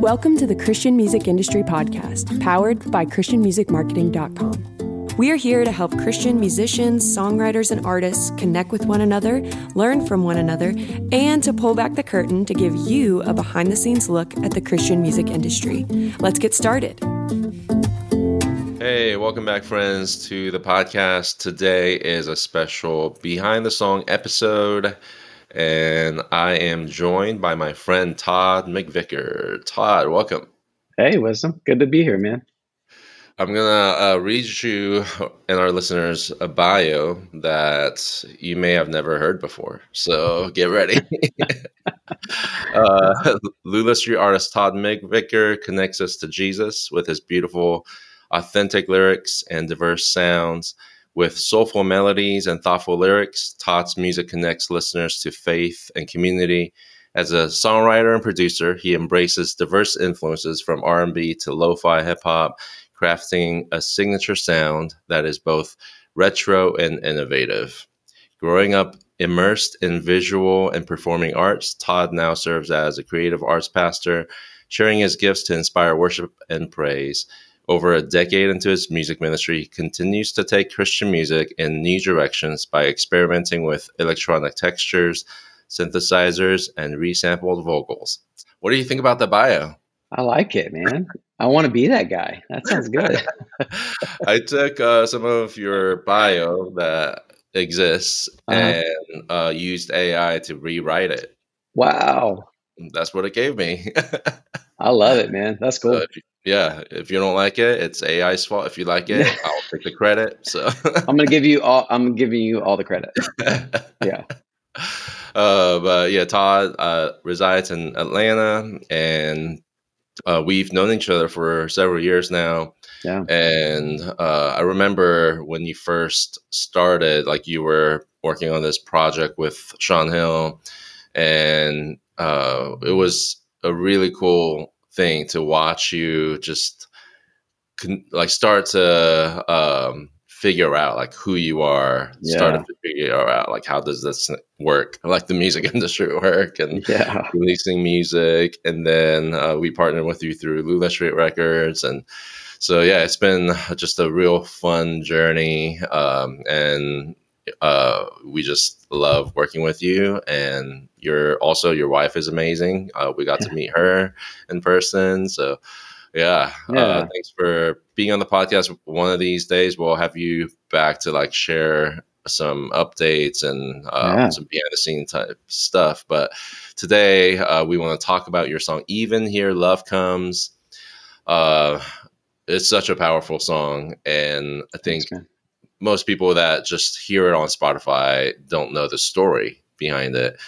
Welcome to the Christian Music Industry Podcast, powered by ChristianMusicMarketing.com. We are here to help Christian musicians, songwriters, and artists connect with one another, learn from one another, and to pull back the curtain to give you a behind the scenes look at the Christian music industry. Let's get started. Hey, welcome back, friends, to the podcast. Today is a special behind the song episode and I am joined by my friend Todd McVicker. Todd, welcome. Hey, Wisdom. Good to be here, man. I'm gonna uh, read you and our listeners a bio that you may have never heard before. So get ready. uh, Lula Street artist Todd McVicker connects us to Jesus with his beautiful, authentic lyrics and diverse sounds. With soulful melodies and thoughtful lyrics, Todd's music connects listeners to faith and community. As a songwriter and producer, he embraces diverse influences from R&B to lo-fi hip hop, crafting a signature sound that is both retro and innovative. Growing up immersed in visual and performing arts, Todd now serves as a creative arts pastor, sharing his gifts to inspire worship and praise. Over a decade into his music ministry, he continues to take Christian music in new directions by experimenting with electronic textures, synthesizers, and resampled vocals. What do you think about the bio? I like it, man. I want to be that guy. That sounds good. I took uh, some of your bio that exists uh-huh. and uh, used AI to rewrite it. Wow. That's what it gave me. I love it, man. That's cool. So if, yeah, if you don't like it, it's AI's fault. If you like it, I'll take the credit. So I'm gonna give you all. I'm giving you all the credit. yeah. Uh, but yeah, Todd uh, resides in Atlanta, and uh, we've known each other for several years now. Yeah. And uh, I remember when you first started, like you were working on this project with Sean Hill, and uh, it was a really cool thing to watch you just con- like start to um, figure out like who you are yeah. start to figure out like how does this work like the music industry work and yeah. releasing music and then uh, we partnered with you through lula street records and so yeah it's been just a real fun journey um, and uh, we just love working with you and you're also your wife is amazing. Uh, we got to meet her in person so yeah, uh, yeah. Uh, thanks for being on the podcast one of these days. We'll have you back to like share some updates and uh, yeah. some behind the scene type stuff but today uh, we want to talk about your song even here love comes. Uh, it's such a powerful song and i think thanks, most people that just hear it on Spotify don't know the story behind it.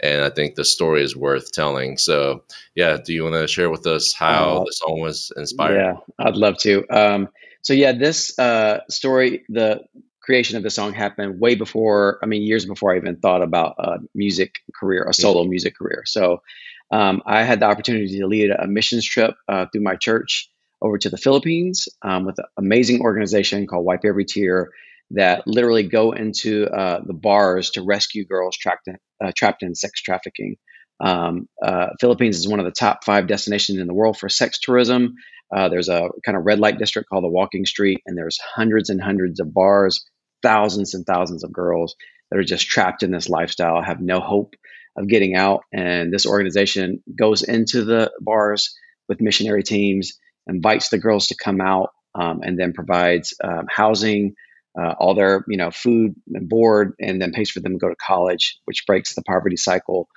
And I think the story is worth telling. So, yeah, do you want to share with us how uh, the song was inspired? Yeah, I'd love to. Um, so, yeah, this uh, story, the creation of the song happened way before, I mean, years before I even thought about a music career, a solo mm-hmm. music career. So, um, I had the opportunity to lead a missions trip uh, through my church over to the Philippines um, with an amazing organization called Wipe Every Tear that literally go into uh, the bars to rescue girls trapped in, uh, trapped in sex trafficking. Um, uh, Philippines is one of the top five destinations in the world for sex tourism. Uh, there's a kind of red light district called the Walking Street, and there's hundreds and hundreds of bars, thousands and thousands of girls that are just trapped in this lifestyle, have no hope of getting out. And this organization goes into the bars with missionary teams invites the girls to come out um, and then provides um, housing, uh, all their you know food and board, and then pays for them to go to college, which breaks the poverty cycle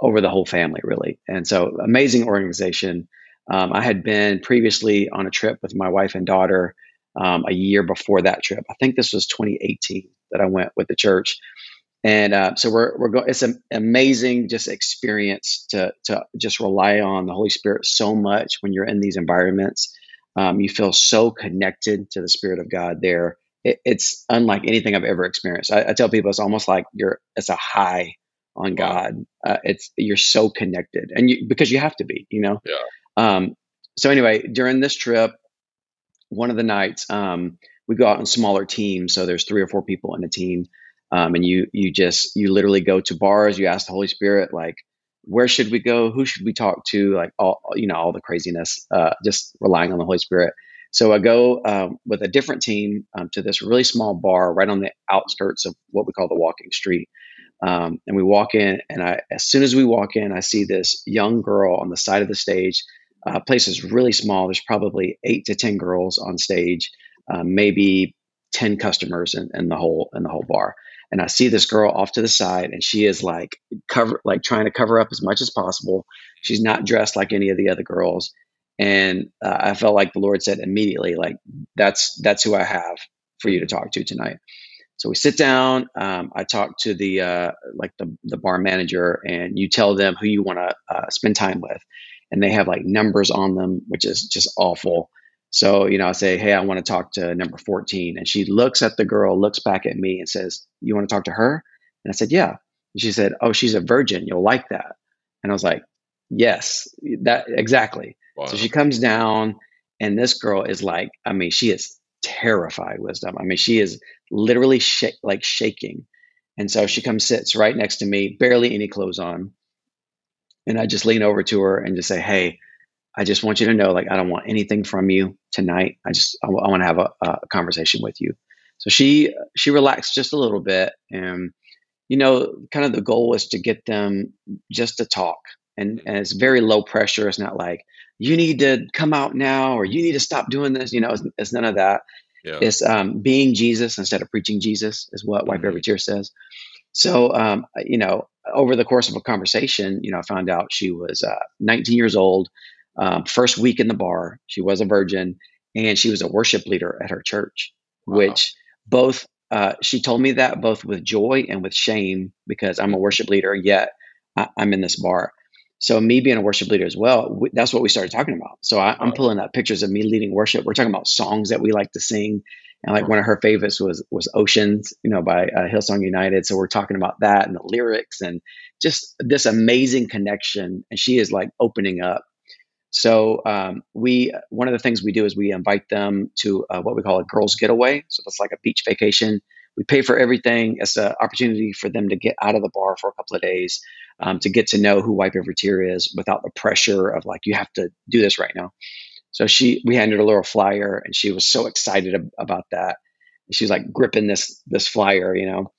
over the whole family really. And so amazing organization. Um, I had been previously on a trip with my wife and daughter um, a year before that trip. I think this was 2018 that I went with the church. And uh, so we're, we're going, it's an amazing just experience to, to just rely on the Holy Spirit so much when you're in these environments. Um, you feel so connected to the Spirit of God there. It, it's unlike anything I've ever experienced. I, I, tell people it's almost like you're, it's a high on God. Uh, it's, you're so connected and you, because you have to be, you know? Yeah. Um, so anyway, during this trip, one of the nights, um, we go out in smaller teams. So there's three or four people in a team um, and you you just you literally go to bars you ask the holy spirit like where should we go? Who should we talk to? Like all, you know, all the craziness, uh, just relying on the Holy Spirit. So I go um, with a different team um, to this really small bar right on the outskirts of what we call the walking street. Um, and we walk in, and I, as soon as we walk in, I see this young girl on the side of the stage. Uh, place is really small. There's probably eight to ten girls on stage, um, maybe ten customers in, in the whole in the whole bar and I see this girl off to the side, and she is like cover, like trying to cover up as much as possible. She's not dressed like any of the other girls, and uh, I felt like the Lord said immediately, like that's that's who I have for you to talk to tonight. So we sit down. Um, I talk to the uh, like the the bar manager, and you tell them who you want to uh, spend time with, and they have like numbers on them, which is just awful. So, you know, I say, Hey, I want to talk to number 14. And she looks at the girl, looks back at me and says, You want to talk to her? And I said, Yeah. And she said, Oh, she's a virgin. You'll like that. And I was like, Yes, that exactly. Wow. So she comes down, and this girl is like, I mean, she is terrified, wisdom. I mean, she is literally sh- like shaking. And so she comes, sits right next to me, barely any clothes on. And I just lean over to her and just say, Hey, I just want you to know, like, I don't want anything from you tonight. I just, I, w- I want to have a, a, conversation with you. So she, she relaxed just a little bit. And, you know, kind of the goal was to get them just to talk. And, and it's very low pressure. It's not like, you need to come out now or you need to stop doing this. You know, it's, it's none of that. Yeah. It's um, being Jesus instead of preaching Jesus, is what Wipe mm-hmm. Every Tear says. So, um, you know, over the course of a conversation, you know, I found out she was uh, 19 years old um, first week in the bar, she was a virgin, and she was a worship leader at her church. Wow. Which both uh, she told me that both with joy and with shame because I'm a worship leader, yet I, am in this bar. So me being a worship leader as well, we, that's what we started talking about. So I, am pulling up pictures of me leading worship. We're talking about songs that we like to sing, and like one of her favorites was was Oceans, you know, by uh, Hillsong United. So we're talking about that and the lyrics and just this amazing connection. And she is like opening up so um, we one of the things we do is we invite them to uh, what we call a girls' getaway. So that's like a beach vacation. We pay for everything. It's an opportunity for them to get out of the bar for a couple of days, um, to get to know who Wipe Every Tear is without the pressure of like you have to do this right now. So she we handed her a little flyer, and she was so excited ab- about that. And she was like gripping this this flyer, you know.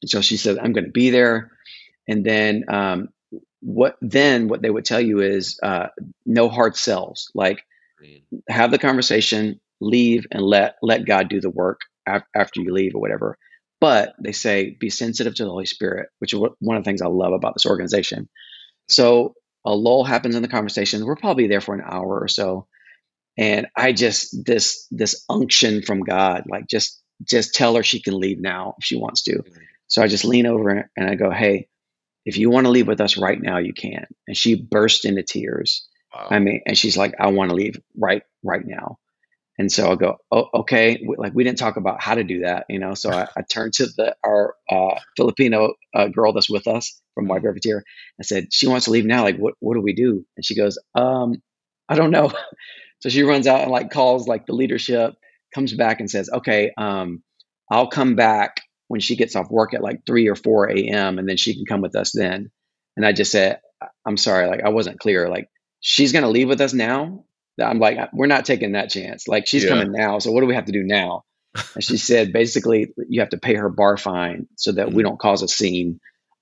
And so she said, "I'm going to be there." And then um, what then what they would tell you is uh, no hard sells. Like have the conversation leave and let let god do the work af- after you leave or whatever. But they say be sensitive to the holy spirit which is one of the things i love about this organization. So a lull happens in the conversation. We're probably there for an hour or so. And i just this this unction from god like just just tell her she can leave now if she wants to. So i just lean over and i go hey if you want to leave with us right now, you can. And she burst into tears. Wow. I mean, and she's like, I want to leave right, right now. And so I go, oh, okay. Like we didn't talk about how to do that, you know? So I, I turned to the, our uh, Filipino uh, girl that's with us from Wipe Every Tear. I said, she wants to leave now. Like, what, what do we do? And she goes, um, I don't know. so she runs out and like calls like the leadership, comes back and says, okay, um, I'll come back when she gets off work at like 3 or 4 a.m. and then she can come with us then. And I just said, I'm sorry, like I wasn't clear. Like she's going to leave with us now. I'm like, we're not taking that chance. Like she's yeah. coming now. So what do we have to do now? And she said, basically, you have to pay her bar fine so that we mm-hmm. don't cause a scene.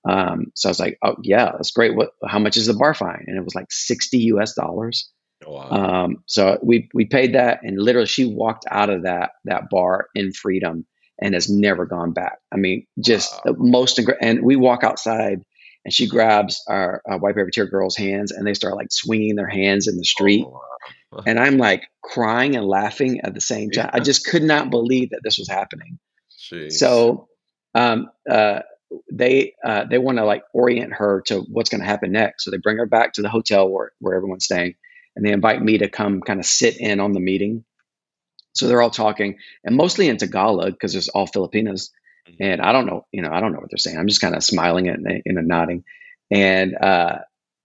Um, so I was like, oh yeah, that's great. What, how much is the bar fine? And it was like 60 US dollars. Oh, wow. Um, so we, we paid that and literally she walked out of that, that bar in freedom and has never gone back. I mean, just wow. the most, and we walk outside and she grabs our, our Wipe Every Tear girl's hands and they start like swinging their hands in the street. Oh, wow. and I'm like crying and laughing at the same time. Yeah. I just could not believe that this was happening. Jeez. So, um, uh, they uh, they want to like orient her to what's going to happen next. So they bring her back to the hotel where where everyone's staying, and they invite me to come kind of sit in on the meeting. So they're all talking and mostly in Tagalog because it's all Filipinos. Mm-hmm. And I don't know, you know, I don't know what they're saying. I'm just kind of smiling and, and nodding. And uh,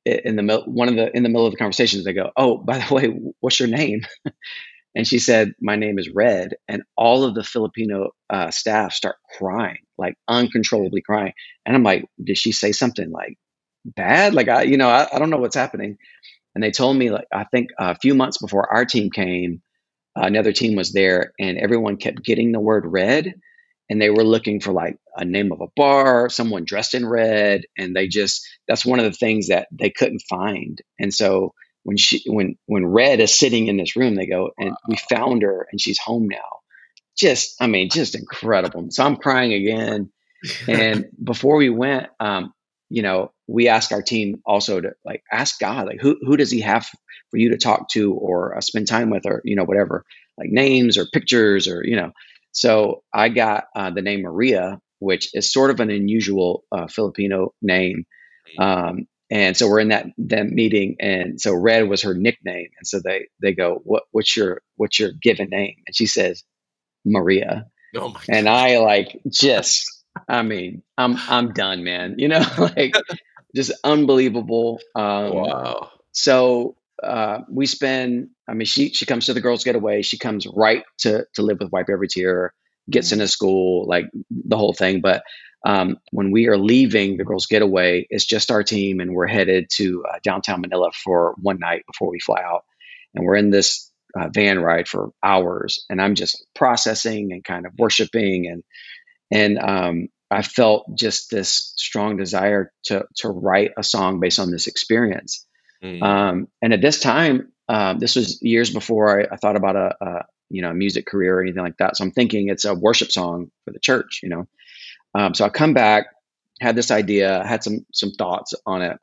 in the middle, one of the in the middle of the conversations, they go, "Oh, by the way, what's your name?" and she said, "My name is Red." And all of the Filipino uh, staff start crying, like uncontrollably crying. And I'm like, "Did she say something like bad? Like I, you know, I, I don't know what's happening. And they told me like I think a few months before our team came, another team was there, and everyone kept getting the word red, and they were looking for like a name of a bar, someone dressed in red, and they just that's one of the things that they couldn't find. And so when she when when Red is sitting in this room, they go and we found her and she's home now. Just I mean, just incredible. So I'm crying again. And before we went, um, you know, we asked our team also to like ask God, like who who does He have for you to talk to or uh, spend time with, or you know, whatever, like names or pictures or you know. So I got uh, the name Maria, which is sort of an unusual uh, Filipino name. Um, and so we're in that that meeting, and so Red was her nickname, and so they they go, "What what's your what's your given name?" And she says, "Maria." Oh and I like just I mean, I'm I'm done, man. You know, like just unbelievable. Um, wow. So uh, we spend. I mean, she she comes to the girls' getaway. She comes right to to live with Wipe Every Tear. Gets into school, like the whole thing. But um, when we are leaving the girls' getaway, it's just our team, and we're headed to uh, downtown Manila for one night before we fly out. And we're in this uh, van ride for hours, and I'm just processing and kind of worshiping and and um, I felt just this strong desire to to write a song based on this experience. Mm. Um, and at this time, um, this was years before I, I thought about a, a, you know music career or anything like that. So I'm thinking it's a worship song for the church, you know. Um, so I come back, had this idea, had some some thoughts on it,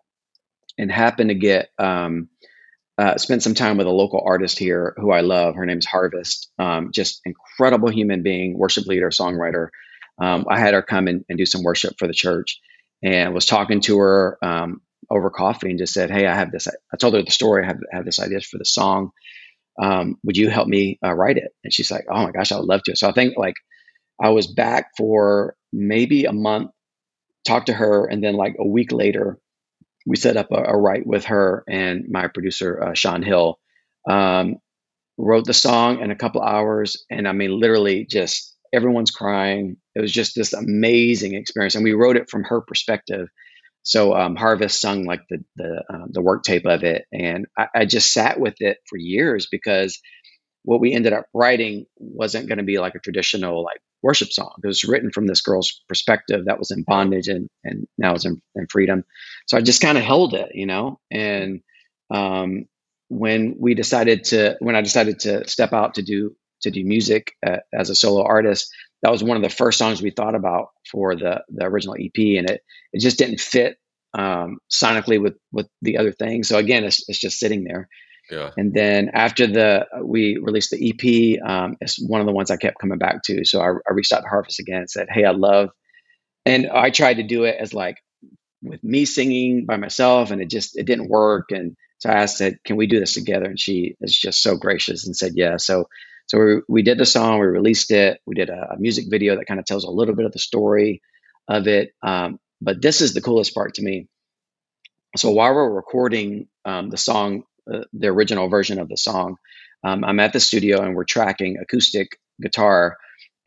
and happened to get um, uh, spent some time with a local artist here who I love. Her name's Harvest. Um, just incredible human being, worship leader, songwriter um, I had her come and, and, do some worship for the church and was talking to her um, over coffee and just said, Hey, I have this. I told her the story. I have, have this idea for the song. Um, would you help me uh, write it? And she's like, Oh my gosh, I would love to. So I think like I was back for maybe a month, talked to her, and then like a week later, we set up a, a write with her and my producer, uh, Sean Hill. Um, wrote the song in a couple hours. And I mean, literally just everyone's crying. It was just this amazing experience, and we wrote it from her perspective. So um, Harvest sung like the the um, the work tape of it, and I, I, just sat with it for years because what we ended up writing wasn't going to be like a traditional like worship song. It was written from this girl's perspective that was in bondage and and now is in, in freedom. So I just kind of held it, you know, and um, when we decided to when I decided to step out to do to do music uh, as a solo artist, that was one of the first songs we thought about for the the original EP, and it it just didn't fit um, sonically with with the other things. So again, it's it's just sitting there. Yeah. And then after the we released the EP, um, it's one of the ones I kept coming back to. So I, I reached out to Harvest again and said, "Hey, I love," and I tried to do it as like with me singing by myself, and it just it didn't work. And so I asked, said, "Can we do this together?" And she is just so gracious and said, "Yeah." So so we, we did the song, we released it, we did a, a music video that kind of tells a little bit of the story of it. Um, but this is the coolest part to me. So while we're recording um, the song, uh, the original version of the song, um, I'm at the studio and we're tracking acoustic guitar,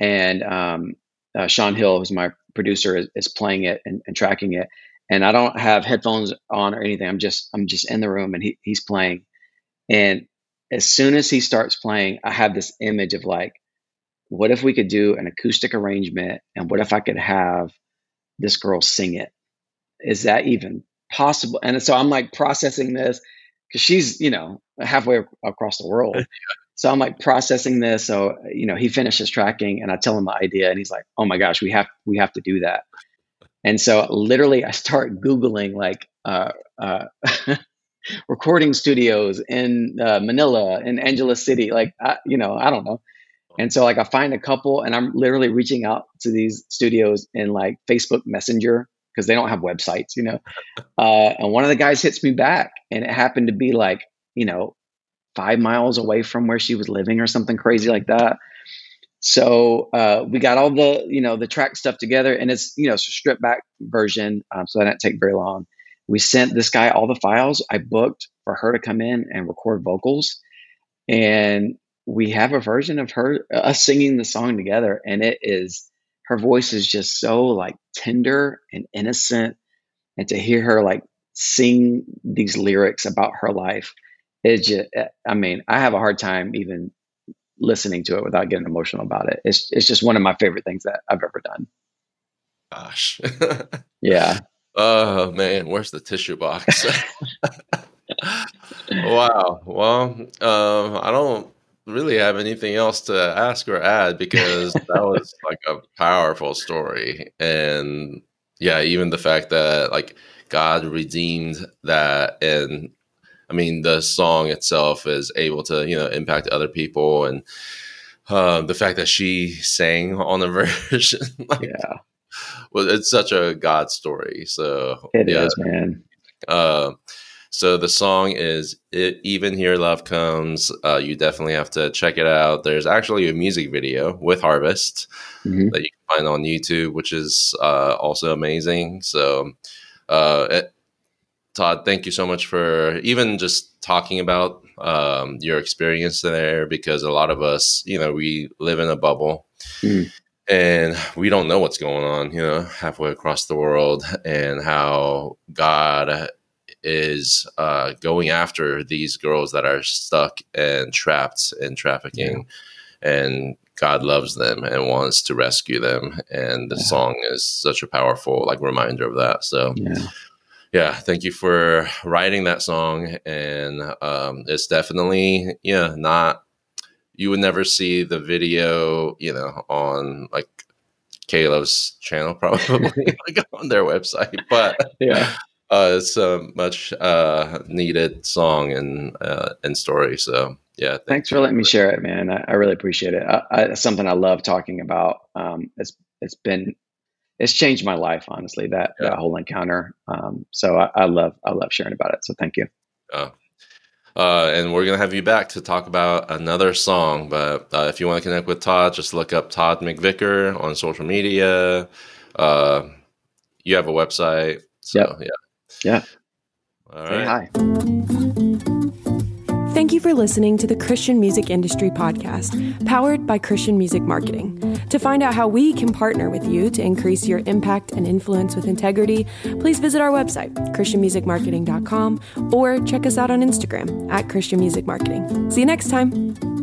and um, uh, Sean Hill, who's my producer, is, is playing it and, and, tracking it. And I don't have headphones on or anything. I'm just I'm just in the room and he, he's playing. And as soon as he starts playing, I have this image of like, what if we could do an acoustic arrangement and what if I could have this girl sing it? Is that even possible? And so I'm like processing this because she's, you know, halfway across the world. So I'm like processing this. So, you know, he finishes tracking and I tell him my idea and he's like, oh my gosh, we have, we have to do that. And so literally I start Googling like, uh, uh, recording studios in uh, Manila, in Angeles City. Like, I, you know, I don't know. And so, like, I find a couple, and I'm literally reaching out to these studios in like Facebook Messenger because they don't have websites, you know. Uh, and one of the guys hits me back, and it happened to be like, you know, five miles away from where she was living or something crazy like that. So uh, we got all the, you know, the track stuff together, and it's, you know, it's a stripped back version, um, so that didn't take very long we sent this guy all the files. I booked for her to come in and record vocals. And we have a version of her us singing the song together. And it is her voice is just so like tender and innocent. And to hear her like sing these lyrics about her life it just eh, i mean i have a hard time even listening to it without getting emotional about it it's it's just one of my favorite things that i've ever done gosh yeah oh man where's the tissue box? Wow. Well um i don't really have anything else to ask or add because that was like a powerful story. And yeah even the fact that like god redeemed that and I mean, the song itself is able to, you know, impact other people, and uh, the fact that she sang on the version, like, yeah, well, it's such a God story. So it yeah. is, man. Uh, so the song is it, "Even Here Love Comes." Uh, you definitely have to check it out. There's actually a music video with Harvest mm-hmm. that you can find on YouTube, which is uh, also amazing. So. Uh, it, Todd, thank you so much for even just talking about um, your experience there because a lot of us, you know, we live in a bubble mm. And we don't know what's going on, you know, halfway across the world and how God is uh, going after these girls that are stuck and trapped in trafficking. Yeah. And God loves them and wants to rescue them. And the yeah. song is such a powerful like reminder of that. So yeah yeah, thank you for writing that song. And um, it's definitely, yeah, not, you would never see the video, you know, on like Caleb's channel, probably like on their website. But yeah, uh, it's a much uh, needed song and uh, and story. So yeah, thank thanks for letting me share it, man. I, I really appreciate it. I, I, it's something I love talking about. Um, it's it's been it's changed my life honestly that yeah. that whole encounter um, so I, I, love i love sharing about it so thank you uh, uh, and we're gonna have you back to talk about another song but uh, if you want to connect with todd just look up todd mcvicker on social media. Uh, you have a website so yep. yeah. Yeah. All right. Say hi Thank you for listening to the Christian Music Industry Podcast, powered by Christian Music Marketing. To find out how we can partner with you to increase your impact and influence with integrity, please visit our website, ChristianMusicMarketing.com, or check us out on Instagram at Christian Music Marketing. See you next time.